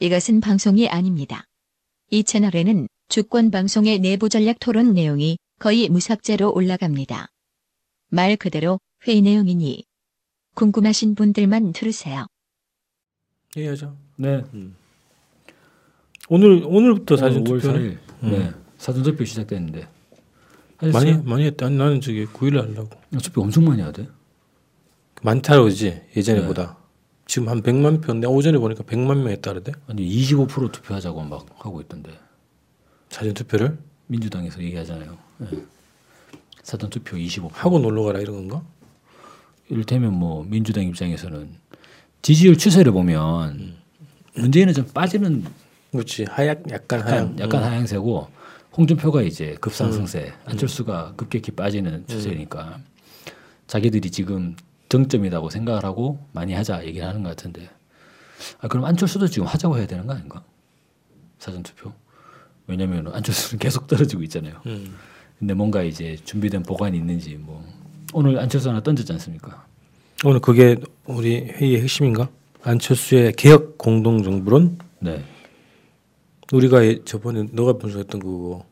이것은 방송이 아닙니다. 이 채널에는 주권 방송의 내부 전략 토론 내용이 거의 무삭제로 올라갑니다. 말 그대로 회의 내용이니 궁금하신 분들만 들으세요. 얘기하죠. 네. 오늘 오늘부터 사진 5월 투표는 4일. 네. 사전 투표 시작됐는데. 많이 하셨어요? 많이 했다. 아니, 나는 저기 9일에 하려고. 투표 엄청 많이 하대. 많다 그러지 예전에보다. 네. 지금 한 100만 표인데 오전에 보니까 100만 명 했다는데 아니 25% 투표하자고 막 하고 있던데. 사진 투표를 민주당에서 얘기하잖아요. 네. 사전 투표 25%. 하고 놀러 가라 이런 건가? 이를테면 뭐 민주당 입장에서는 지지율 추세를 보면 문재인은 좀 빠지는 그렇지 하약 약간 하양. 약간 하향세고 홍준표가 이제 급상승세, 안철수가 급격히 빠지는 추세니까 자기들이 지금 정점이라고 생각을 하고 많이 하자 얘기를 하는 것 같은데 아 그럼 안철수도 지금 하자고 해야 되는 거 아닌가? 사전 투표. 왜냐면 안철수는 계속 떨어지고 있잖아요. 음. 근데 뭔가 이제 준비된 보관이 있는지 뭐 오늘 안철수 하나 던졌지 않습니까? 오늘 그게 우리 회의의 핵심인가? 안철수의 개혁 공동 정부론 네. 우리가 예- 저번에 너가 분석했던 그거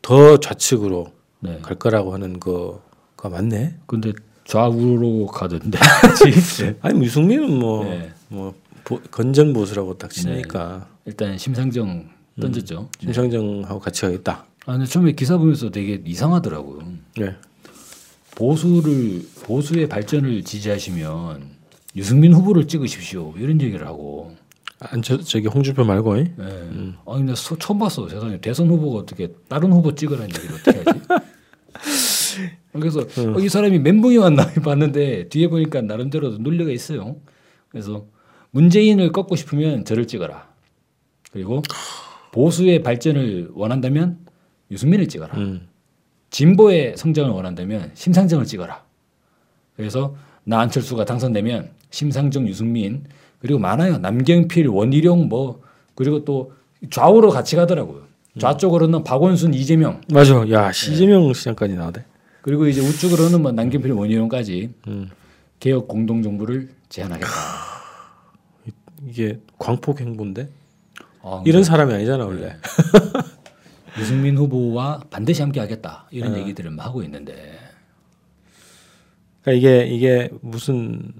더 좌측으로 네. 갈 거라고 하는 거가 맞네. 근데 좌우로 가던데. 네. 아니 유승민은 뭐 네. 뭐 건전 보수라고 딱 치니까 일단 심상정 던졌죠. 네. 심상정하고 같이 가겠다. 아 근데 처음에 기사 보면서 되게 이상하더라고요. 네. 보수를 보수의 발전을 지지하시면 유승민 후보를 찍으십시오 이런 얘기를 하고. 안철 저기 홍준표 말고 이? 네. 아니 나 소- 처음 봤어 세상에 대선 후보가 어떻게 다른 후보 찍으라는 얘기를 어떻게 하지? 그래서 어, 이 사람이 멘붕이 왔나 봤는데 뒤에 보니까 나름대로 논리가 있어요. 그래서 문재인을 꺾고 싶으면 저를 찍어라. 그리고 보수의 발전을 원한다면 유승민을 찍어라. 음. 진보의 성장을 원한다면 심상정을 찍어라. 그래서 나 안철수가 당선되면 심상정, 유승민 그리고 많아요. 남경필, 원희룡 뭐 그리고 또 좌우로 같이 가더라고요. 좌쪽으로는 박원순, 이재명 맞아. 네. 야 시재명 시장까지 나오대. 그리고 이제 우측으로는 뭐 남경필, 원희룡까지 음. 개혁 공동 정부를 제안하겠다. 이게 광폭 행보인데 아, 이런 사람이 아니잖아 원래. 유승민 후보와 반드시 함께하겠다 이런 네. 얘기들을 막 하고 있는데 그러니까 이게 이게 무슨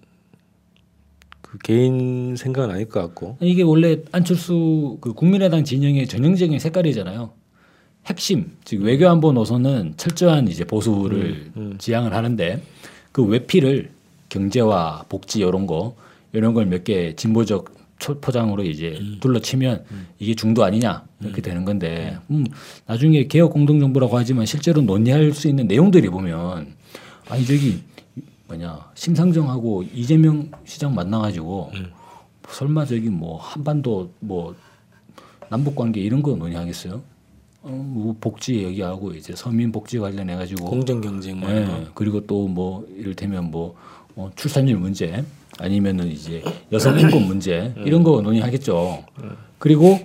그 개인 생각은 아닐 것 같고. 이게 원래 안철수 그 국민의당 진영의 전형적인 색깔이잖아요. 핵심 즉 외교안보 노선은 철저한 이제 보수를 지향을 하는데 그 외피를 경제와 복지 이런 거 이런 걸 몇 개 진보적 초- 포장으로 이제 둘러치면 이게 중도 아니냐 이렇게 되는 건데 음, 나중에 개혁 공동정부라고 하지만 실제로 논의할 수 있는 내용들이 보면 아니 저기 뭐냐 심상정하고 이재명 시장 만나가지고 설마 저기 뭐 한반도 뭐 남북 관계 이런 거 논의하겠어요? 어, 뭐 복지 얘기하고 이제 서민 복지 관련해 가지고 공정 경쟁 뭐 이런 거. 예, 그리고 또 뭐 이를테면 뭐 어, 출산율 문제 아니면은 이제 여성 인권 문제 이런 거 논의하겠죠. 그리고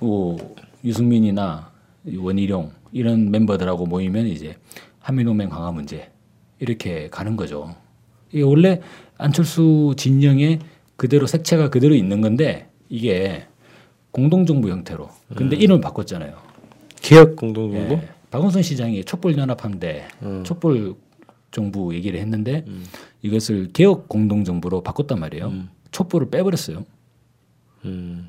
어, 유승민이나 원희룡 이런 멤버들하고 모이면 이제 한미동맹 강화 문제 이렇게 가는 거죠. 이게 원래 안철수 진영의 그대로 색채가 그대로 있는 건데 이게 공동정부 형태로. 근데 이름을 바꿨잖아요. 개혁 공동 정부. 예. 박원순 시장이 촛불 연합함대 음. 촛불 정부 얘기를 했는데 이것을 개혁 공동 정부로 바꿨단 말이에요. 촛불을 빼버렸어요. 음.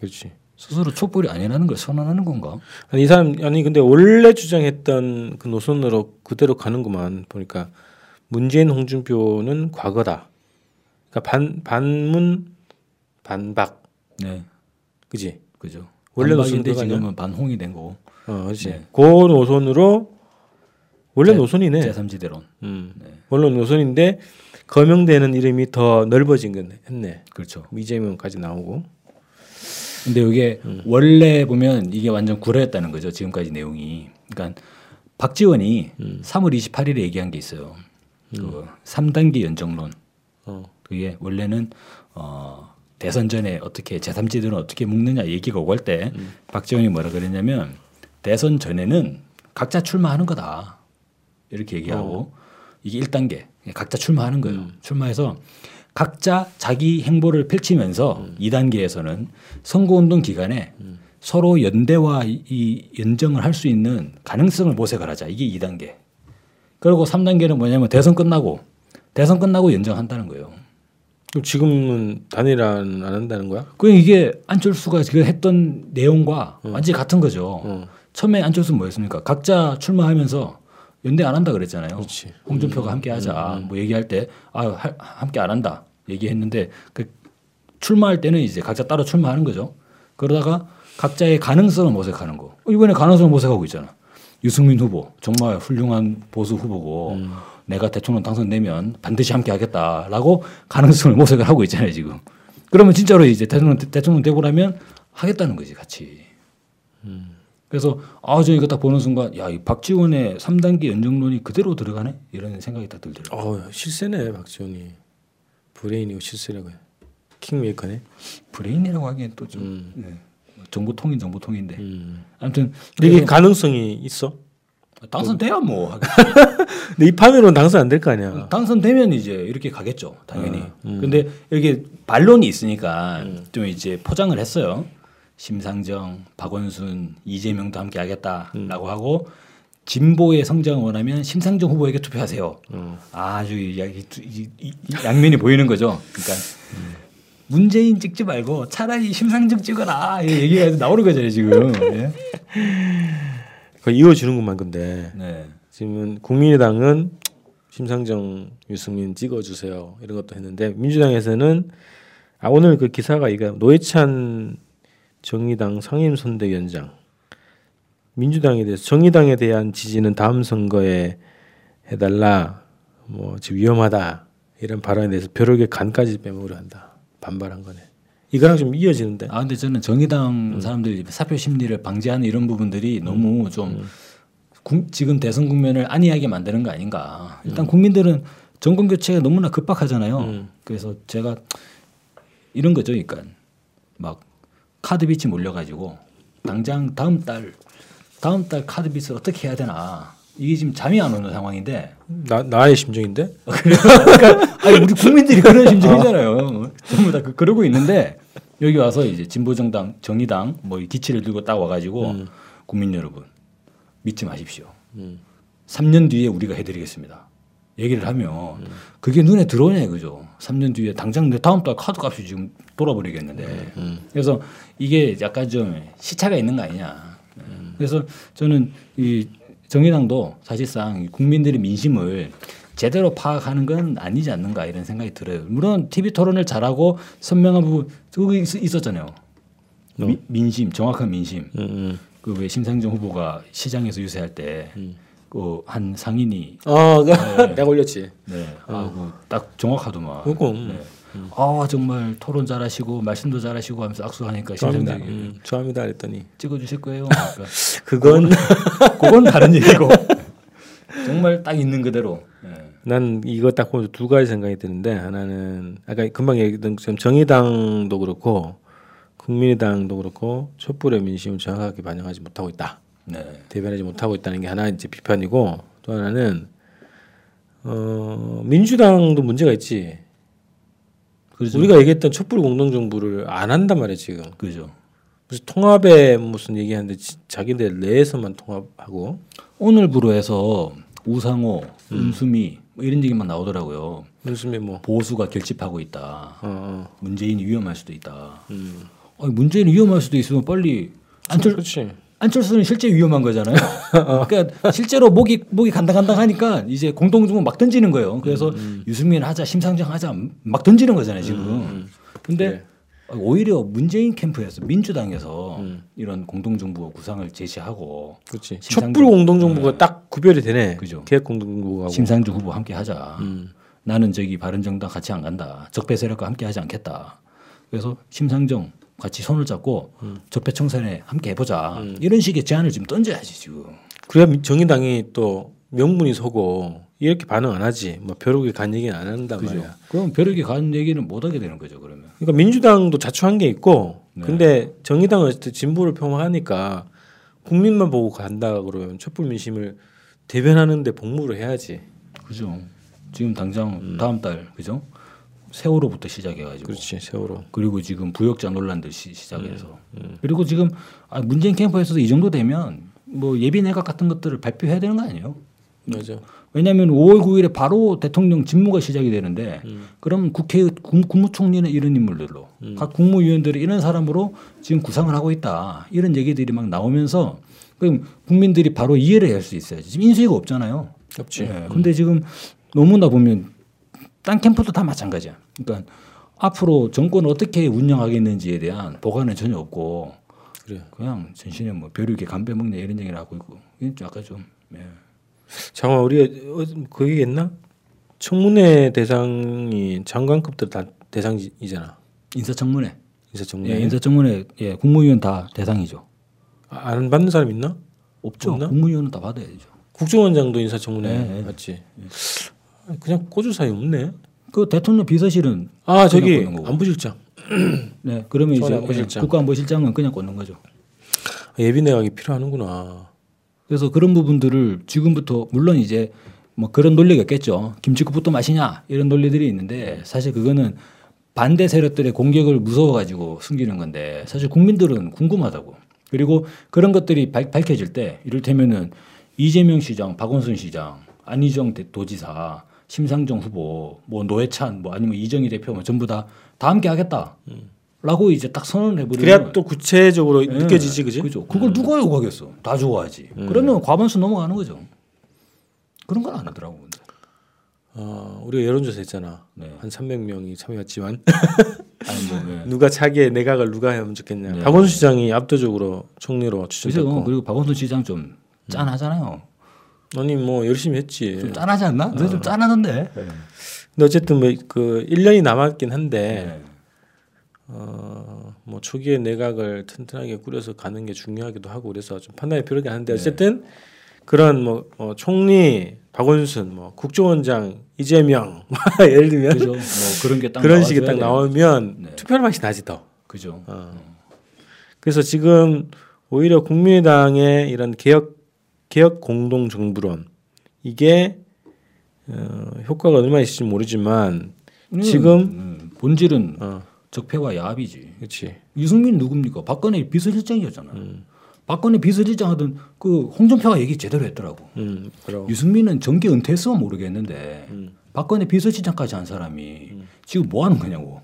그렇지. 스스로 촛불이 아니라는 걸 선언하는 건가? 아니 이 사람 아니 근데 원래 주장했던 그 노선으로 그대로 가는구만 보니까 문재인 홍준표는 과거다. 그러니까 반 반문 반박 네, 그지? 그죠. 원래 아니야? 지금은 반홍이 된 거고. 어, 그렇지. 네. 그 노선으로 원래 제- 노선이네. 제3지대론. 음. 네. 원래 노선인데 거명되는 이름이 더 넓어진 건 했네. 그렇죠. 이재명까지 나오고. 근데 이게 음. 원래 보면 이게 완전 구라였다는 거죠. 지금까지 내용이. 그러니까 박지원이 음. 3월 28일에 얘기한 게 있어요. 그 3단계 연정론. 어. 그게 원래는 어 대선 전에 어떻게 제3지대는 어떻게 묶느냐 얘기가 오갈 때 음. 박지원이 뭐라 그랬냐면 대선 전에는 각자 출마하는 거다. 이렇게 얘기하고 어. 이게 1단계 각자 출마하는 거예요. 음. 출마해서 각자 자기 행보를 펼치면서 음. 이 2단계에서는 선거운동 기간에 서로 연대와 이- 이 연정을 할 수 있는 가능성을 모색을 하자. 이게 2단계. 그리고 3단계는 뭐냐면 대선 끝나고 대선 끝나고 연정한다는 거예요. 그럼 지금은 단일화는 안 한다는 거야? 그 이게 안철수가 지금 했던 내용과 완전히 같은 거죠. 어. 처음에 안철수 뭐였습니까? 각자 출마하면서 연대 안 한다 그랬잖아요. 그렇지. 홍준표가 함께 하자. 뭐 얘기할 때 아, 하- 함께 안 한다. 얘기했는데 그 출마할 때는 이제 각자 따로 출마하는 거죠. 그러다가 각자의 가능성을 모색하는 거. 이번에 가능성을 모색하고 있잖아. 유승민 후보 정말 훌륭한 보수 후보고 내가 대통령 당선되면 반드시 함께 하겠다라고 가능성을 모색을 하고 있잖아요 지금. 그러면 진짜로 이제 대통령 대통령 되고 나면 하겠다는 거지 같이. 그래서 아 저 이거 딱 보는 순간 야 이 박지원의 3단계 연정론이 그대로 들어가네 이런 생각이 딱 들더라고요. 어 실세네 박지원이 브레인이고 실세라고 해. 킹메이커네. 브레인이라고 하기엔 또 좀 음. 네. 정보통인 정보통인데 음. 아무튼 이게 가능성이 있어? 당선돼야 뭐 근데 이 판으로는 당선 안 될 거 아니야. 당선되면 이제 이렇게 가겠죠 당연히. 어, 음. 근데 이렇게 반론이 있으니까 좀 이제 포장을 했어요. 심상정, 박원순, 이재명도 함께 하겠다라고 하고 진보의 성장을 원하면 심상정 후보에게 투표하세요. 음. 아주 이, 이, 이, 이 양면이 보이는 거죠. 그러니까 문재인 찍지 말고 차라리 심상정 찍어라 이 얘기가 나오는 거잖아요 지금. 예? 거의 이어지는구만 근데. 네. 지금은 국민의당은 심상정, 유승민 찍어주세요 이런 것도 했는데 민주당에서는 아 오늘 그 기사가 이거 노회찬 정의당 상임선대위원장. 민주당에 대해서 정의당에 대한 지지는 다음 선거에 해달라. 뭐 지금 위험하다. 이런 발언에 대해서 벼룩의 간까지 빼먹으려 한다. 반발한 거네 이거랑 좀 이어지는데. 아 근데 저는 정의당 사람들이 사표 심리를 방지하는 이런 부분들이 너무 좀 국- 지금 대선 국면을 안이하게 만드는 거 아닌가. 일단 국민들은 정권 교체가 너무나 급박하잖아요. 음. 그래서 제가 이런 거죠, 그러니까 막 카드 빚이 몰려가지고 당장 다음 달 다음 달 카드 빚을 어떻게 해야 되나. 이게 지금 잠이 안 오는 상황인데. 나 나의 심정인데? 그러니까 아니 우리 국민들이 그런 심정이잖아요. 전부 다 그, 그러고 있는데 여기 와서 이제 진보정당, 정의당 뭐 이 기치를 들고 딱 와가지고 국민 여러분 믿지 마십시오. 음. 3년 뒤에 우리가 해드리겠습니다. 얘기를 하면 그게 눈에 들어오냐 그죠. 3년 뒤에 당장 내 다음 달 카드 값이 지금 돌아버리겠는데. 그래서 이게 약간 좀 시차가 있는 거 아니냐. 그래서 저는 이 정의당도 사실상 이 국민들의 민심을 제대로 파악하는 건 아니지 않는가 이런 생각이 들어요. 물론 TV 토론을 잘하고 선명한 부분 그거 있- 있었잖아요. 미- 민심 정확한 민심. 음, 음. 그왜 심상정 후보가 시장에서 유세할 때그한 상인이 아, 그 내가 올렸지. 네, 아딱 정확하더만. 그거, 네. 아 정말 토론 잘하시고 말씀도 잘하시고 하면서 악수하니까. 심상정이 음, 좋아합니다. 그랬더니 찍어주실 거예요. 그러니까 그건 그건 다른 얘기고 정말 딱 있는 그대로. 네. 난 이거 딱 보면서 두 가지 생각이 드는데 하나는 아까 금방 얘기했던 정의당도 그렇고 국민의당도 그렇고 촛불의 민심을 정확하게 반영하지 못하고 있다. 네. 대변하지 못하고 있다는 게 하나 이제 비판이고 또 하나는 어 민주당도 문제가 있지. 그래서 우리가 얘기했던 촛불 공동정부를 안 한단 말이야 지금. 그죠. 무슨 통합에 무슨 얘기하는데 지- 자기들 내에서만 통합하고 오늘부로 해서 우상호, 음수미 뭐 이런 얘기만 나오더라고요. 무슨 뭐 보수가 결집하고 있다. 어, 어. 문재인이 위험할 수도 있다. 음. 아니, 문재인이 위험할 수도 있으면 빨리 안철. 안철수는 실제 위험한 거잖아요. 그러니까 실제로 목이 목이 간당간당하니까 이제 공동정부 막 던지는 거예요. 그래서 유승민 하자, 심상정 하자 막 던지는 거잖아요 지금. 근데 그래. 오히려 문재인 캠프에서 민주당에서 이런 공동정부 구상을 제시하고 그렇지. 심상정- 촛불 공동정부가 딱 구별이 되네. 그죠. 계획 공동정부하고. 심상정 후보 함께 하자. 음. 나는 저기 바른정당 같이 안 간다. 적폐 세력과 함께 하지 않겠다. 그래서 심상정 같이 손을 잡고 음. 적폐 청산에 함께 해보자. 이런 식의 제안을 지금 던져야지 지금. 그래야 미- 정의당이 또 명분이 서고 이렇게 반응 안 하지. 뭐 벼룩이 간 얘기는 안 한단 그죠? 말이야. 그럼 벼룩이 가는 얘기는 못 하게 되는 거죠 그러면. 그러니까 민주당도 자초한 게 있고, 네. 근데 정의당은 어쨌든 진보를 표방하니까 국민만 보고 간다 그러면 촛불 민심을 대변하는데 복무를 해야지. 그죠. 지금 당장 음. 다음 달 그죠? 세월호부터 시작해가지고 그렇지 세월호. 그리고 지금 부역자 논란도 시, 시작해서 그리고 지금 아, 문재인 캠프에서도 이 정도 되면 뭐 예비 내각 같은 것들을 발표해야 되는 거 아니에요? 맞아. 왜냐하면 5월 9일에 바로 대통령 직무가 시작이 되는데 그럼 국회 국, 국무총리는 이런 인물들로 각 국무위원들이 이런 사람으로 지금 구상을 하고 있다 이런 얘기들이 막 나오면서 그럼 국민들이 바로 이해를 할 수 있어야지 지금 인수위가 없잖아요. 없지. 예, 근데 지금 논문다 보면 딴 캠프도 다 마찬가지야. 그러니까 앞으로 정권을 어떻게 운영하겠는지에 대한 보관은 전혀 없고 그래. 그냥 전신에 뭐 벼룩에 간배 먹냐 이런 얘기를 하고 있고 이건 좀 약간 좀 예. 잠깐 우리가 어, 그 얘기했나? 청문회 대상이 장관급들 다 대상이잖아. 인사청문회 인사청문회. 예, 인사청문회 예, 국무위원 다 대상이죠. 아, 안 받는 사람 있나? 없죠. 없나? 국무위원은 다 받아야죠. 국정원장도 인사청문회 네, 네. 맞지. 그냥 꽂을 사이 없네. 그 대통령 비서실은 아 저기. 안보실장 네 그러면 이제 안보실장. 국가안보실장은 그냥 꽂는 거죠. 예비 내각이 필요하는구나. 그래서 그런 부분들을 지금부터 물론 이제 뭐 그런 논리가 있겠죠. 김치국부터 마시냐 이런 논리들이 있는데 사실 그거는 반대 세력들의 공격을 무서워가지고 숨기는 건데 사실 국민들은 궁금하다고. 그리고 그런 것들이 밝, 밝혀질 때 이를테면은 이재명 시장, 박원순 시장, 안희정 대- 도지사, 심상정 후보, 뭐 노회찬, 뭐 아니면 이정희 대표 뭐 전부 다 다 함께 하겠다 라고 이제 딱 선언해 버리면 그래야 또 구체적으로 느껴지지, 그지? 그죠. 그걸 누가 요구하겠어? 다 좋아하지. 그러면 과반수 넘어가는 거죠. 그런 건 안 하더라고. 근데. 어, 우리가 여론조사 했잖아. 네. 한 300명이 참여했지만 뭐 네. 누가 자기의 내각을 누가 하면 좋겠냐. 네. 박원순 시장이 압도적으로 총리로. 추천됐고. 그리고 박원순 시장 좀 짠하잖아요. 아니 뭐 열심히 했지. 좀 짠하지 않나? 너좀 짠하던데. 근데 어쨌든 뭐 그 1년이 남았긴 한데 네. 어, 뭐 초기에 내각을 튼튼하게 꾸려서 가는 게 중요하기도 하고 그래서 좀 판단이 필요하긴 네. 한데 어쨌든 그런 뭐 어, 총리 박원순 뭐 국정원장 이재명 예를 들면 그죠. 뭐 그런 게 딱 그런 식이 딱. 나오면 네. 투표할 맛이 나지 더. 그죠. 어. 그래서 지금 오히려 국민의당의 이런 개혁 개혁 공동 정부론 이게 어, 효과가 얼마나 있을지 모르지만 지금 음, 본질은 어, 적폐와 야합이지. 그렇지. 유승민 누굽니까? 박근혜 비서실장이었잖아. 음. 박근혜 비서실장 하던 그 홍준표가 얘기 제대로 했더라고. 음, 그럼. 유승민은 정계 은퇴했으면 모르겠는데 음. 박근혜 비서실장까지 한 사람이 지금 뭐 하는 거냐고.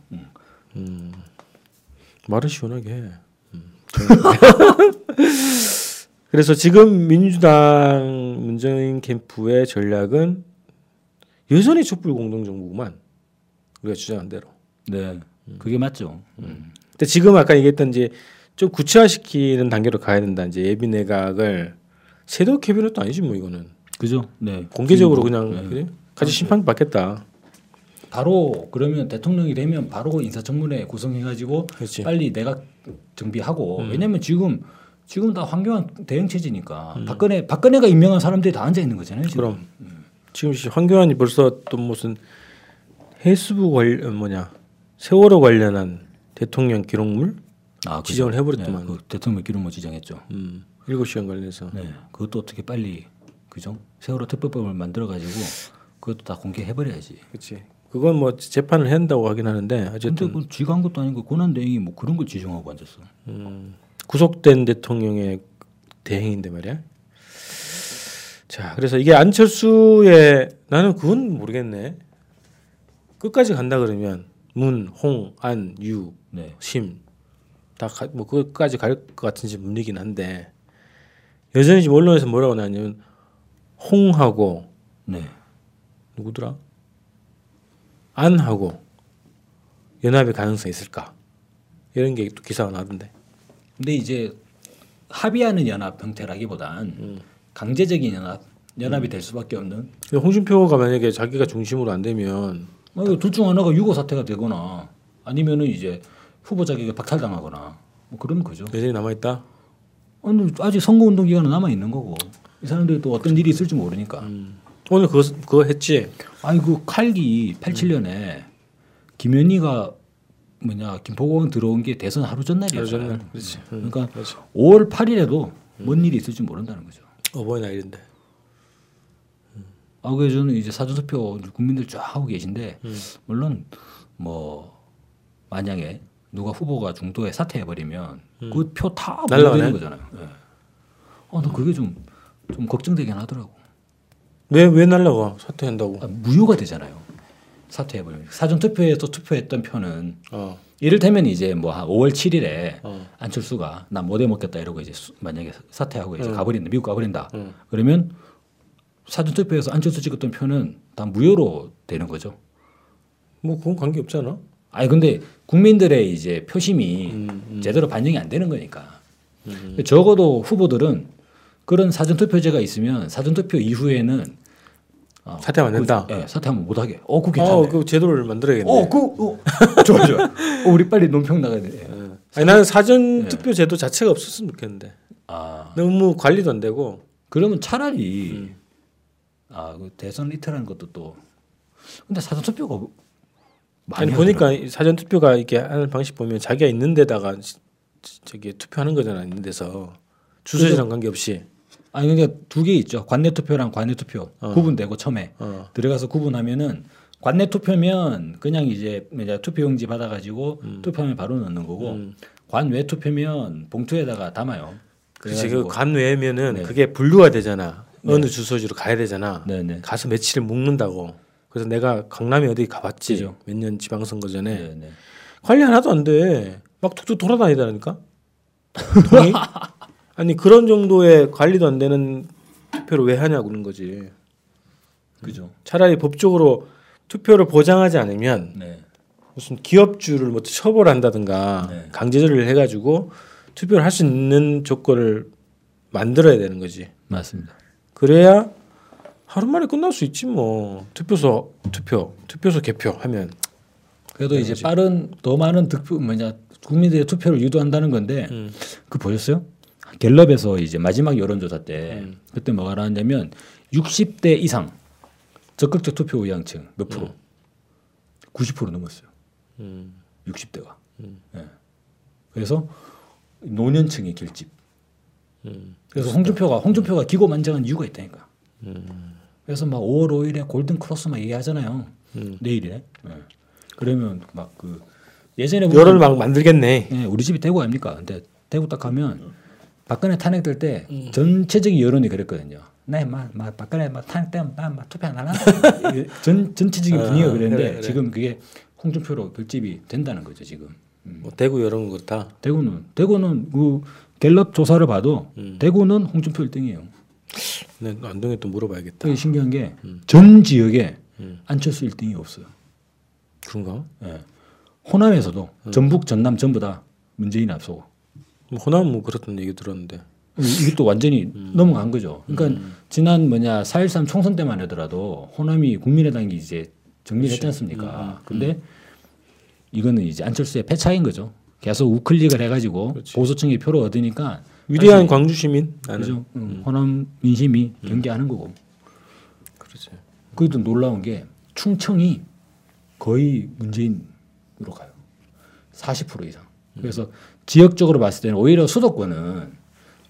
음. 말을 시원하게 해. 음, 그래서 지금 민주당 문재인 캠프의 전략은 여전히 촛불 공동정부구만 우리가 주장한 대로. 네, 그게 맞죠. 음. 근데 지금 아까 얘기했던 이제 좀 구체화시키는 단계로 가야 된다. 이제 예비 내각을 세도 캐비넷도 아니지 뭐 이거는 그죠? 네. 공개적으로 지금 그냥 네. 그래? 같이 심판 받겠다. 바로 그러면 대통령이 되면 바로 인사청문회 구성해가지고 그렇지. 빨리 내각 정비하고 음. 왜냐면 지금 지금 다 황교안 대응 체제니까 박근혜 박근혜가 임명한 사람들이 다 앉아 있는 거잖아요. 지금. 음. 그럼 지금 시- 황교안이 벌써 또 무슨 해수부 관 어, 뭐냐 세월호 관련한 대통령 기록물 아. 지정을 해버렸더만. 네, 그 대통령 기록물 지정했죠. 음, 7시간 관련해서 네, 그것도 어떻게 빨리 그죠? 세월호 특별법을 만들어 가지고 그것도 다 공개해 버려야지. 그렇지. 그건 뭐 재판을 한다고 하긴 하는데 근데 어쨌든 그 쥐가 한 것도 아니고 고난 대행이 뭐 그런 걸 지정하고 앉았어. 음, 구속된 대통령의 대행인데 말이야. 자, 그래서 이게 안철수의 나는 그건 모르겠네. 끝까지 간다 그러면 문, 홍, 안, 유, 네. 심, 다뭐 끝까지 갈 것 같은 분위기긴 한데 여전히 지금 언론에서 뭐라고 나냐면 홍하고 네. 누구더라? 안하고 연합의 가능성이 있을까? 이런 게 또 기사가 나던데. 근데 이제 합의하는 연합 형태라기보단 음. 강제적인 연합 연합이 될 수밖에 없는 홍준표가 만약에 자기가 중심으로 안 되면 둘중 하나가 유고 사태가 되거나 아니면은 이제 후보 자격이 박탈당하거나 뭐 그런 거죠. 여전히 남아 있다. 아니, 아직 선거 운동 기간은 남아 있는 거고 이 사람들이 또 어떤 일이 있을지 모르니까. 오늘 그거 그거 했지. 아니 그 칼기 87년에 김현희가 뭐냐 김포공항 들어온 게 대선 하루 전날이었잖아요. 하루 전날. 그렇지. 음, 그러니까 그렇지. 5월 8일에도 뭔 일이 있을지 모른다는 거죠. 어버이날인데. 아 그래서 저는 이제 사전투표 국민들 쫙 하고 계신데 물론 뭐 만약에 누가 후보가 중도에 사퇴해 버리면 그표다 음. 무효되는 거잖아요. 예. 어, 나 그게 좀 좀 걱정되긴 하더라고. 왜 왜 날라가 사퇴한다고? 아, 무효가 되잖아요. 사퇴해 버리면 사전 투표에서 투표했던 표는 어. 이를테면 이제 뭐 한 5월 7일에 어. 안철수가 나 못 해 먹겠다 이러고 이제 수- 만약에 사퇴하고 이제 가버린다 미국 가버린다 응. 그러면 사전 투표에서 안철수 찍었던 표는 다 무효로 되는 거죠. 뭐 그건 관계 없잖아. 아니 근데 국민들의 이제 표심이 음, 제대로 반영이 안 되는 거니까 적어도 후보들은 그런 사전 투표제가 있으면 사전 투표 이후에는 어, 사퇴하면 안 된다. 예, 사퇴하면 못하게. 어, 그게 어, 괜찮네. 그 제도를 만들어야겠네. 어, 그 어, 좋아 좋아. 어, 우리 빨리 논평 나가야 돼. 예. 아니 나는 사전 예. 투표 제도 자체가 없었으면 좋겠는데 아, 너무 관리도 안 되고 그러면 차라리 음. 아, 그 대선 리트라는 것도 또 근데 사전 투표가 많이 아니 보니까 이 사전 투표가 이렇게 하는 방식 보면 자기가 있는 데다가 저기 투표하는 거잖아 있는 데서 주소지랑 관계없이 아니 그러니까 두 개 있죠. 관내 투표랑 관외 투표 어. 구분되고 처음에 어. 들어가서 구분하면은 관내 투표면 그냥 이제 투표용지 받아가지고 투표하면 바로 넣는 거고 음. 관외 투표면 봉투에다가 담아요. 그렇지 그 관외면은 네. 그게 분류가 되잖아 어느 주소지로 가야 되잖아 네네. 가서 며칠을 묵는다고 그래서 내가 강남에 어디 가봤지 그죠. 몇년 지방선거 전에 네 네. 관리 하나도 안 돼. 막 툭툭 돌아다니다니까. 아니 그런 정도의 관리도 안 되는 투표를 왜 하냐고 그런 거지. 그죠. 차라리 법적으로 투표를 보장하지 않으면 네. 무슨 기업주를 뭐 처벌한다든가 네. 강제조리를 해가지고 투표를 할 수 있는 조건을 만들어야 되는 거지. 맞습니다. 그래야 하루 만에 끝날 수 있지 뭐 투표소 투표 투표소 개표 하면 그래도 이제 빠른 더 많은 득표 뭐냐 국민들의 투표를 유도한다는 건데 음. 그 보셨어요? 갤럽에서 이제 마지막 여론조사 때 음. 그때 뭐가 나왔냐면 60대 이상 적극적 투표 의향층 몇 프로? 90% 넘었어요. 음. 60대가. 예. 그래서 노년층의 결집. 음. 그래서 홍준표가 홍준표가 기고만장한 이유가 있다니까. 그래서 막 5월 5일에 골든 크로스 막 얘기하잖아요. 음. 내일이네. 예. 그러면 막 그 예전에 여론을 막 만들겠네. 예, 우리 집이 대구 아닙니까? 근데 대구 딱 가면 박근혜 탄핵될 때 음. 전체적인 여론이 그랬거든요. 네, 막, 막 박근혜 막 탄핵되면 난 막 투표 안 할라. 전 전체적인 분위기가 어, 그랬는데 그래, 그래. 지금 그게 홍준표로 결집이 된다는 거죠 지금. 음. 뭐 대구 여론 그렇다. 대구는 대구는 그 갤럽 조사를 봐도 음. 대구는 홍준표 1등이에요. 네, 안동에 또 물어봐야겠다. 신기한 게 전 지역에 음. 안철수 1등이 없어요. 그런가? 예. 호남에서도 음. 전북, 전남 전부 다 문재인 앞서고 뭐 호남 뭐 그렇다는 얘기 들었는데. 이게 또 완전히 음. 넘어간 거죠. 그러니까 지난 뭐냐 4.13 총선 때만 하더라도 호남이 국민의당이 이제 정리를 했지 음, 않습니까? 근데 이거는 이제 안철수의 패착인 거죠. 계속 우클릭을 해가지고 보수층의 표를 얻으니까 위대한 광주 시민 나는. 그죠? 응, 호남 민심이 경계하는 거고. 그러지. 그것도 놀라운 게 충청이 거의 문재인으로 가요. 40% 이상. 그래서 지역적으로 봤을 때는 오히려 수도권은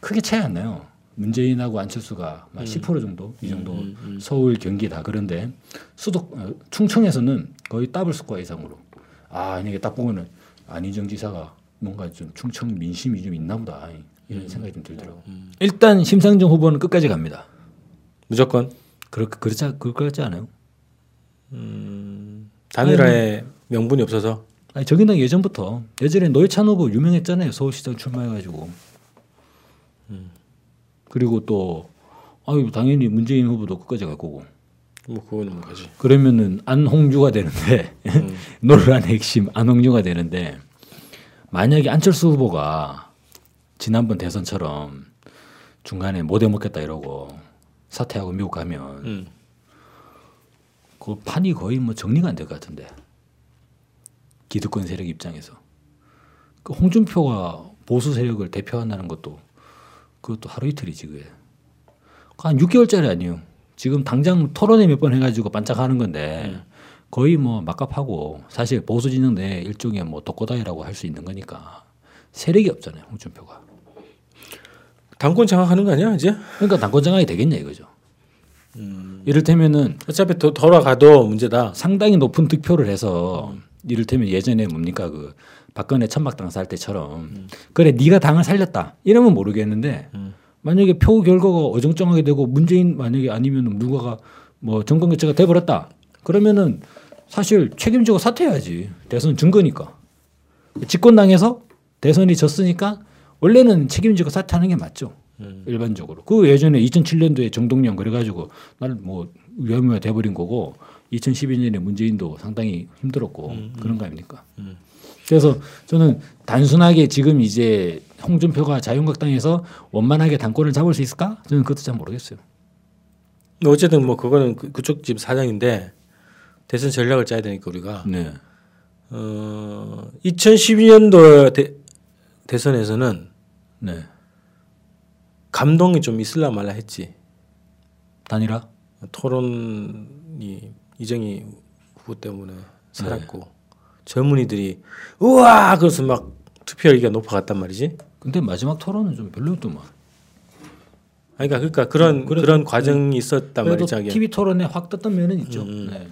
크게 차이 안 나요. 문재인하고 안철수가 막10% 정도 이 정도 서울 경기 다 그런데 수도 어, 충청에서는 거의 더블 스코어 이상으로 아 이게 딱 보면은 안희정 지사가 뭔가 좀 충청 민심이 좀 있나 보다 이런 생각이 좀 들더라고. 일단 심상정 후보는 끝까지 갑니다. 무조건? 그렇 그렇지 않- 그럴 것 같지 않아요? 단일화에 명분이 없어서? 아니 저기는 예전부터. 예전에 노회찬 후보 유명했잖아요. 서울시장 출마해가지고. 그리고 또 아유 당연히 문재인 후보도 끝까지 갈 거고. 뭐 그거는 뭐 가지. 그러면은 안홍주가 되는데 논란의 핵심 안홍주가 되는데 만약에 안철수 후보가 지난번 대선처럼 중간에 못 해먹겠다 이러고 사퇴하고 미국 가면 음. 그 판이 거의 뭐 정리가 안 될 것 같은데. 기득권 세력 입장에서. 그 홍준표가 보수 세력을 대표한다는 것도 그것도 하루 이틀이지 그게. 한 6개월짜리 아니에요. 지금 당장 토론회 몇 번 해가지고 반짝하는 건데 거의 뭐 막갑하고 사실 보수 진영 내 일종의 뭐 독고다이라고 할 수 있는 거니까 세력이 없잖아요 홍준표가 당권 장악하는 거 아니야 이제? 그러니까 당권 장악이 되겠냐 이거죠. 이를테면은 어차피 도, 돌아가도 문제다. 상당히 높은 득표를 해서 이를테면 예전에 뭡니까 그 박근혜 천막당 살 때처럼 그래 네가 당을 살렸다. 이러면 모르겠는데 만약에 표 결과가 어정쩡하게 되고 문재인 만약에 아니면 누가가 뭐 정권 교체가 돼버렸다. 그러면은 사실 책임지고 사퇴해야지. 대선 증거니까. 집권당에서 대선이 졌으니까 원래는 책임지고 사퇴하는 게 맞죠 일반적으로 그 예전에 2007년도에 정동영 그래가지고 나는 뭐 위험해 돼버린 거고 2012년에 문재인도 상당히 힘들었고 그런 거 아닙니까? 그래서 저는 단순하게 지금 이제 홍준표가 자유한국당에서 원만하게 당권을 잡을 수 있을까? 저는 그것도 잘 모르겠어요. 어쨌든 뭐 그거는 그, 그쪽 집 사장인데 대선 전략을 짜야 되니까 우리가 네. 어 2012년도 대, 대선에서는 네. 감동이 좀 있을라 말라 했지. 단일화? 토론이 이정희 후보 때문에 살았고 젊은이들이 우와 그래서 막 투표율이 높아갔단 말이지. 근데 마지막 토론은 좀 별로였더만. 그러니까 그러니까 그런 그래도- 그런 과정이 있었단. 자기야. TV 토론에 확 떴던 면은 있죠. 네.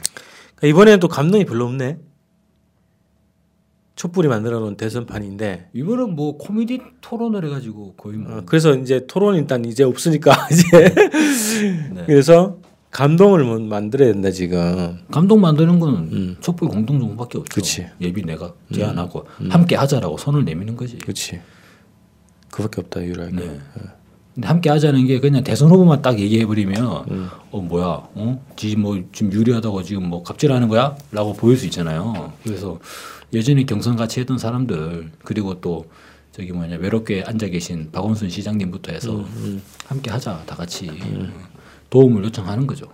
그러니까 이번에는 또 감동이 별로 없네. 촛불이 만들어 놓은 대선판인데 이번은 뭐 코미디 토론을 해가지고 거의 뭐 어, 그래서 이제 토론이 일단 이제 없으니까 이제 네. 그래서 감동을 뭐 만들어야 된다 지금. 감동 만드는 건 음. 촛불 공동 정부밖에 없죠. 그치. 예비 내가 제안하고 함께 하자라고 손을 내미는 거지. 그렇지. 그밖에 없다 유일하게. 네. 근데 함께 하자는 게 그냥 대선 후보만 딱 얘기해 버리면 음. 어 뭐야 어 지금 뭐 지금 유리하다고 지금 뭐 갑질하는 거야라고 보일 수 있잖아요. 그래서 예전에 경선 같이 했던 사람들 그리고 또 저기 뭐냐 외롭게 앉아 계신 박원순 시장님부터 해서 음, 함께 하자 다 같이. 도움을 요청하는 거죠.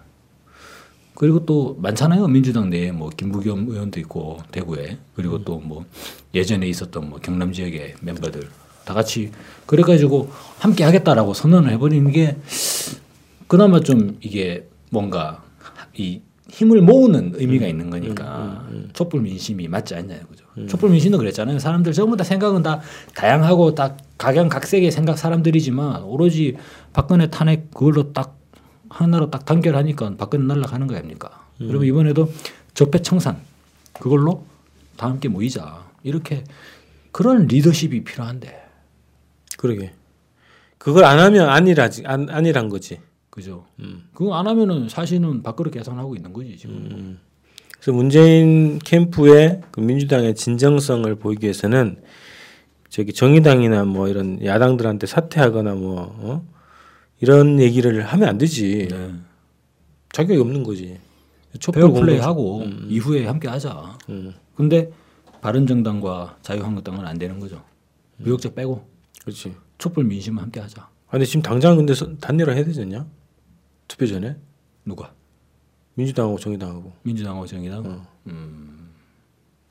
그리고 또 많잖아요 민주당 내에. 뭐 김부겸 의원도 있고 대구에. 그리고 음. 또뭐 예전에 있었던 뭐 경남 지역의 멤버들. 다 같이 그래가지고 함께 하겠다라고 선언을 해버리는 게 그나마 좀 이게 뭔가 이 힘을 모으는 의미가 있는 거니까 촛불 민심이 맞지 않냐 이거죠. 촛불 민심도 그랬잖아요. 사람들 전부 다 생각은 다 다양하고 딱 각양각색의 생각 사람들이지만 오로지 박근혜 탄핵 그걸로 딱 하나로 딱 단결하니까 박근혜 날라가는 거 아닙니까? 그러면 이번에도 적폐 청산 그걸로 다 함께 모이자 이렇게 그런 리더십이 필요한데 그러게. 그걸 안 하면 아니라지 안, 아니란 거지. 그죠? 음. 그거 안 하면은 사실은 밥그릇 계산하고 있는 거지 지금. 그래서 문재인 캠프의 그 민주당의 진정성을 보이기 위해서는 저기 정의당이나 뭐 이런 야당들한테 사퇴하거나 뭐 어? 이런 얘기를 하면 안 되지. 네. 자격이 없는 거지. 촛불 페어 플레이 공동- 하고 이후에 함께 하자. 음, 근데 바른정당과 자유한국당은 안 되는 거죠. 무역적 빼고 그렇지. 촛불 민심은 함께 하자. 아, 근데 지금 당장 근데 서- 단일화 해야 되지 않냐? 투표 전에 누가? 민주당하고 정의당하고 민주당하고 정의당. 어. 음.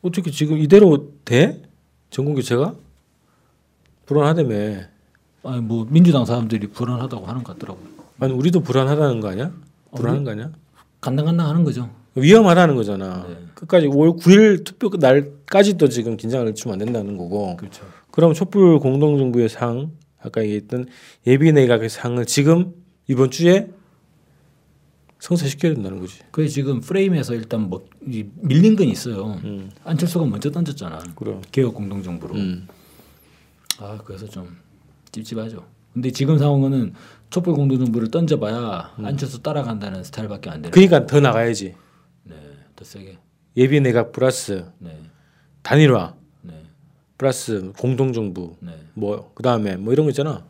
어떻게 지금 이대로 돼? 전국 교체가 불안하다며. 아니 뭐 민주당 사람들이 불안하다고 하는 것 같더라고요. 아니 우리도 불안하다는 거 아니야? 불안한 거 아니야? 간당간당 하는 거죠. 위험하다는 거잖아. 네. 끝까지 5월 9일 투표 그 날까지도 지금 긴장을 주면 안 된다는 거고. 그렇죠. 그럼 촛불 공동정부의 상 아까 얘기했던 예비 내각의 상을 지금 이번 주에 성사시켜야 된다는 거지. 그게 지금 프레임에서 일단 뭐이 밀린 건 있어요. 음. 안철수가 먼저 던졌잖아. 그럼. 개혁 공동정부로. 음. 아 그래서 좀 찝찝하죠. 근데 지금 상황은 촛불 공동정부를 던져봐야 안철수 따라간다는 스타일밖에 안 되는. 그러니까 더 나가야지. 네, 더 세게. 예비 내각 플러스 네, 단일화 네, 플러스 공동정부 네, 뭐 그다음에 뭐 이런 거 있잖아.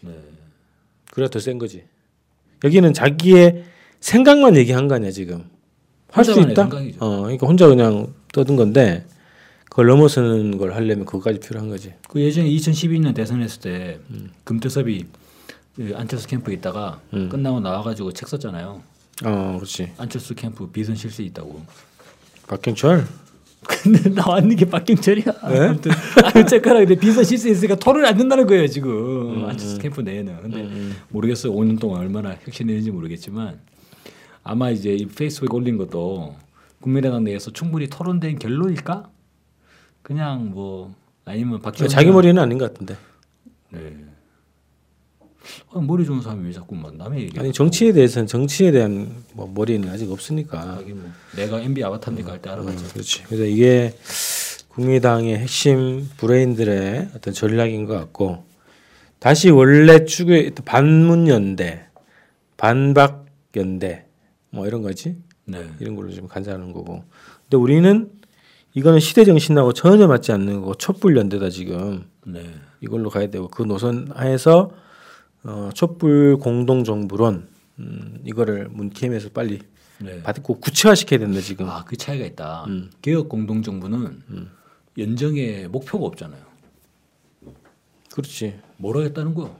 네. 그래야 더 센 거지. 여기는 자기의 생각만 얘기한 거 아니야 지금. 할 수 있다. 생각이죠. 어, 그러니까 혼자 그냥 떠든 건데 그걸 넘어서는 걸 하려면 그거까지 필요한 거지. 그 예전에 2012년 대선했을 때 금태섭이 그 안철수 캠프에 있다가 음. 끝나고 나와가지고 책 썼잖아요. 어, 그렇지. 안철수 캠프 비선 실세 있다고. 박경철. 근데 나왔는 게 박경철이야. 네? 아무튼 어쨌거나 근데 비선 실세 있으니까 토론을 안 된다는 거예요 지금 음, 안철수 캠프 내에는. 근데 모르겠어요. 5년 동안 얼마나 혁신했는지 모르겠지만 아마 이제 이 페이스북에 올린 것도 국민의당 내에서 충분히 토론된 결론일까? 그냥 뭐 아니면 박지원 자기 머리는 아닌 것 같은데. 네. 아, 머리 좋은 사람이 왜 자꾸 막 남의 얘기? 아니 정치에 대해서는 정치에 대한 뭐 머리는 아직 없으니까. 뭐 내가 MB 아바타인데 갈때 알아봤지. 그렇지. 그래서 이게 국민당의 핵심 브레인들의 어떤 전략인 것 같고 다시 원래 축에 반문 연대, 반박 연대 뭐 이런 거지. 네. 이런 걸로 좀 간사하는 거고. 근데 우리는 이거는 시대 정신하고 전혀 맞지 않는 거고 촛불 연대다 지금 네. 이걸로 가야 되고 그 노선 하에서 어, 촛불 공동 정부론 음, 이거를 문캠에서 빨리 네. 받고 구체화 시켜야 된다 지금. 아, 그 차이가 있다. 음. 개혁 공동 정부는 연정에 목표가 없잖아요. 그렇지. 뭘 하겠다는 거야?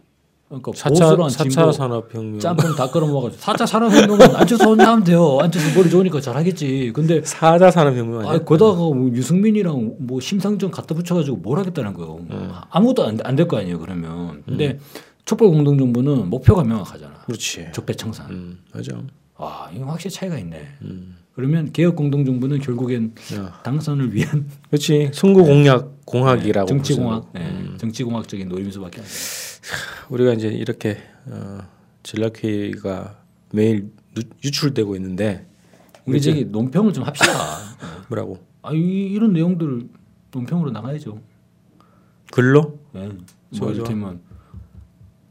그러니까 4차, 보수랑 4차 진보 산업혁명. 짬뽕 다 끌어 먹어가지고 4차 산업혁명은 안철수 혼자 하면 돼요. 안철수 머리 좋으니까 잘하겠지. 근데 4차 산업혁명 아니야? 아, 거다가 뭐 유승민이랑 뭐 심상정 갖다 붙여가지고 뭘 하겠다는 거예요. 음. 아무것도 안 될 거 아니에요. 그러면. 근데 촛불 공동정부는 목표가 명확하잖아. 그렇지. 적폐청산. 음, 맞아. 아, 이거 확실히 차이가 있네. 음. 그러면 개혁 공동정부는 결국엔 야. 당선을 위한 그렇지. 선거 공약 공학이라고 정치 공학, 무슨, 네, 음. 정치 공학적인 노림수밖에 안 돼요. 우리가 이제 이렇게 어, 전략회의가 매일 누- 유출되고 있는데 우리 저기 논평을 좀 합시다. 뭐라고? 아, 이, 이런 내용들을 논평으로 나가야죠. 글로? 네. 뭐. 이를테면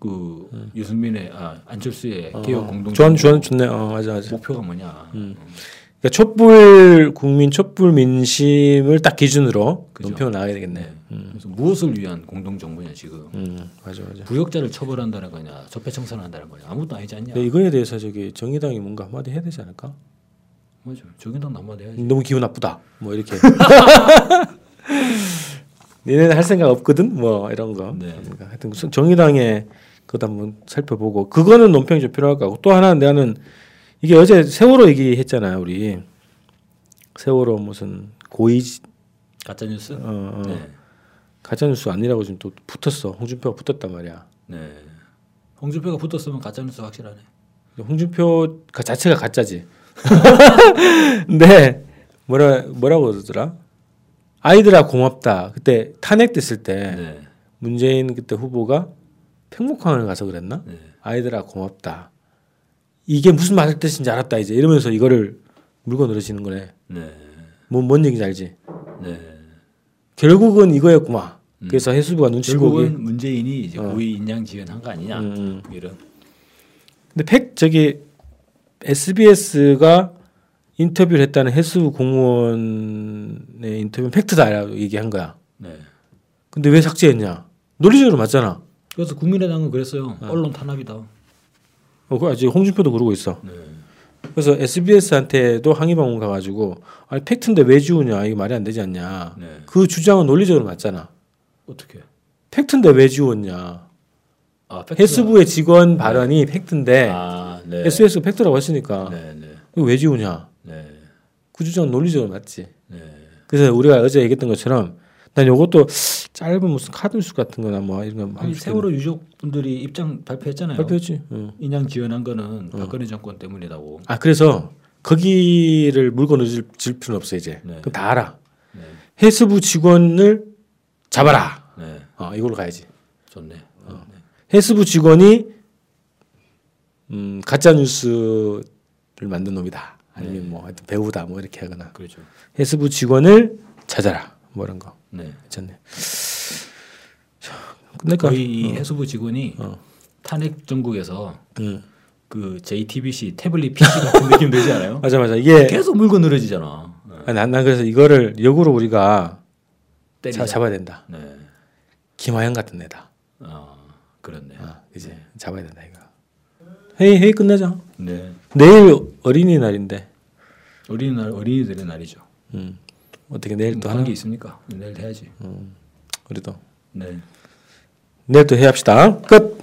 그 유승민의 아 안철수의 어, 개혁 공동 좋은 좋은 좋네. 어, 맞아 맞아. 목표가 뭐냐? 그러니까 촛불 국민 촛불 민심을 딱 기준으로 그죠. 논평을 나가야 되겠네. 네. 그래서 무엇을 위한 공동 정부냐 지금? 음, 맞아 맞아. 부역자를 처벌한다는 거냐, 적폐 청산한다는 거냐, 아무것도 아니지 않냐? 근데 이거에 대해서 저기 정의당이 뭔가 한마디 해야 되지 않을까? 맞아. 정의당 남아야 해야지. 너무 기분 나쁘다. 뭐 이렇게. 니네는 할 생각 없거든. 뭐 이런 거. 네. 그러니까 하여튼 정의당의 그것 한번 살펴보고 그거는 논평이 좀 필요할 것 같고 또 하나는 나는 이게 어제 세월호 얘기했잖아요 우리 세월호 무슨 고의 가짜 뉴스? 어, 어, 네. 가짜 뉴스 아니라고 지금 또 붙었어 홍준표가 붙었단 말이야. 네. 홍준표가 붙었으면 가짜 뉴스 확실하네. 홍준표 가- 자체가 가짜지. 근데 뭐라 뭐라고 그러더라? 아이들아 고맙다. 그때 탄핵됐을 때 네. 문재인 그때 후보가 평목항을 가서 그랬나? 네. 아이들아 고맙다. 이게 무슨 말을 뜻인지 알았다 이제 이러면서 이거를 물고 늘어지는 거네. 네. 뭐뭔 얘기인지 알지? 네. 결국은 이거였구만. 그래서 해수부가 눈치 보기. 결국은 문재인이 이제 고의 인양 지원한 거 아니냐? 음, 음. 이런. 근데 팩 저기 SBS가 인터뷰를 했다는 해수부 공무원의 인터뷰는 팩트다 라고 얘기한 거야. 네. 근데 왜 삭제했냐? 논리적으로 맞잖아. 그래서 국민의당은 그랬어요. 네. 언론 탄압이다. 어, 그 아직 홍준표도 그러고 있어. 네. 그래서 SBS한테도 항의 방문 가가지고 아니 팩트인데 왜 지우냐 이게 말이 안 되지 않냐. 네. 그 주장은 논리적으로 맞잖아. 어떻게? 팩트인데 왜 지웠냐. 아, 해수부의 직원 발언이 팩트인데 아, 네. SBS가 팩트라고 했으니까 네, 네. 이거 왜 지우냐. 네. 그 주장 은 논리적으로 맞지. 네. 그래서 우리가 어제 얘기했던 것처럼 난 요것도 짧은 무슨 카드 뉴스 같은 거나 뭐 이런 거 아니. 세월호 유족분들이 입장 발표했잖아요. 발표했지. 응. 인양 지원한 거는 박근혜 정권 때문이라고. 아 그래서 거기를 늘질 질 필요는 없어 이제. 네. 그럼 다 알아. 네. 해수부 직원을 잡아라. 네. 어, 이걸로 가야지. 좋네. 어. 네. 해수부 직원이 음, 가짜 뉴스를 만든 놈이다. 아니면 뭐 하여튼 배우다 뭐 이렇게 하거나 그렇죠. 해수부 직원을 찾아라. 뭐 이런 거. 네. 괜찮네. 자, 끝낼까? 거의 이 해수부 직원이 어. 탄핵 전국에서 응. 그 JTBC 태블릿 PC 같은 느낌 들지 않아요? 맞아 맞아. 이게 계속 물고 늘어지잖아. 네. 아, 난, 난 그래서 이거를 역으로 우리가 때리자. 자, 잡아야 된다. 네. 김하영 같은 애다. 아, 그렇네. 어, 이제 잡아야 된다 이거. 회의 회의 끝내자. 네. 내일 어린이날인데. 어린이날 어린이들의 날이죠. 음. 어떻게 내일 또? 하는 게 있습니까? 내일 해야지. 우리도 네. 내일 또 해합시다. 끝.